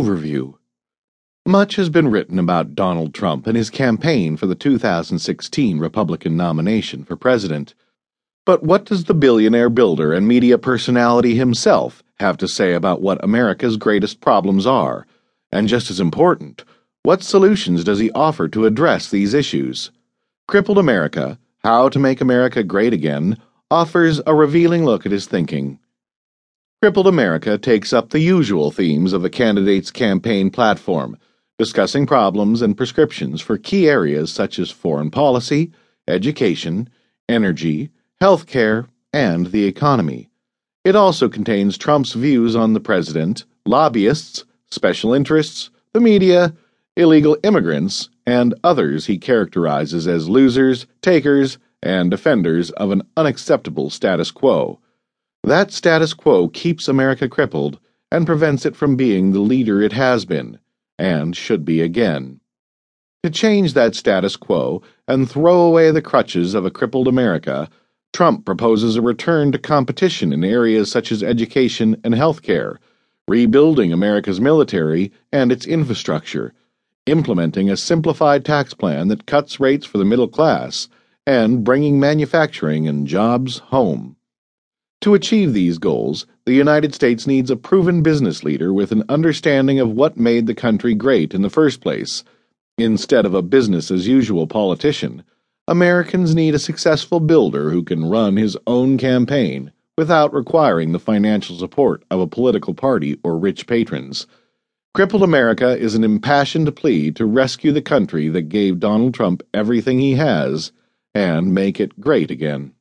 Overview Much has been written about Donald Trump and his campaign for the 2016 Republican nomination for president. But what does the billionaire builder and media personality himself have to say about what America's greatest problems are? And just as important, what solutions does he offer to address these issues? Crippled America How to Make America Great Again offers a revealing look at his thinking. Crippled America takes up the usual themes of a candidate's campaign platform, discussing problems and prescriptions for key areas such as foreign policy, education, energy, health care, and the economy. It also contains Trump's views on the president, lobbyists, special interests, the media, illegal immigrants, and others he characterizes as losers, takers, and defenders of an unacceptable status quo. That status quo keeps America crippled and prevents it from being the leader it has been, and should be again. To change that status quo and throw away the crutches of a crippled America, Trump proposes a return to competition in areas such as education and health care, rebuilding America's military and its infrastructure, implementing a simplified tax plan that cuts rates for the middle class, and bringing manufacturing and jobs home. To achieve these goals, the United States needs a proven business leader with an understanding of what made the country great in the first place. Instead of a business as usual politician, Americans need a successful builder who can run his own campaign without requiring the financial support of a political party or rich patrons. Crippled America is an impassioned plea to rescue the country that gave Donald Trump everything he has and make it great again.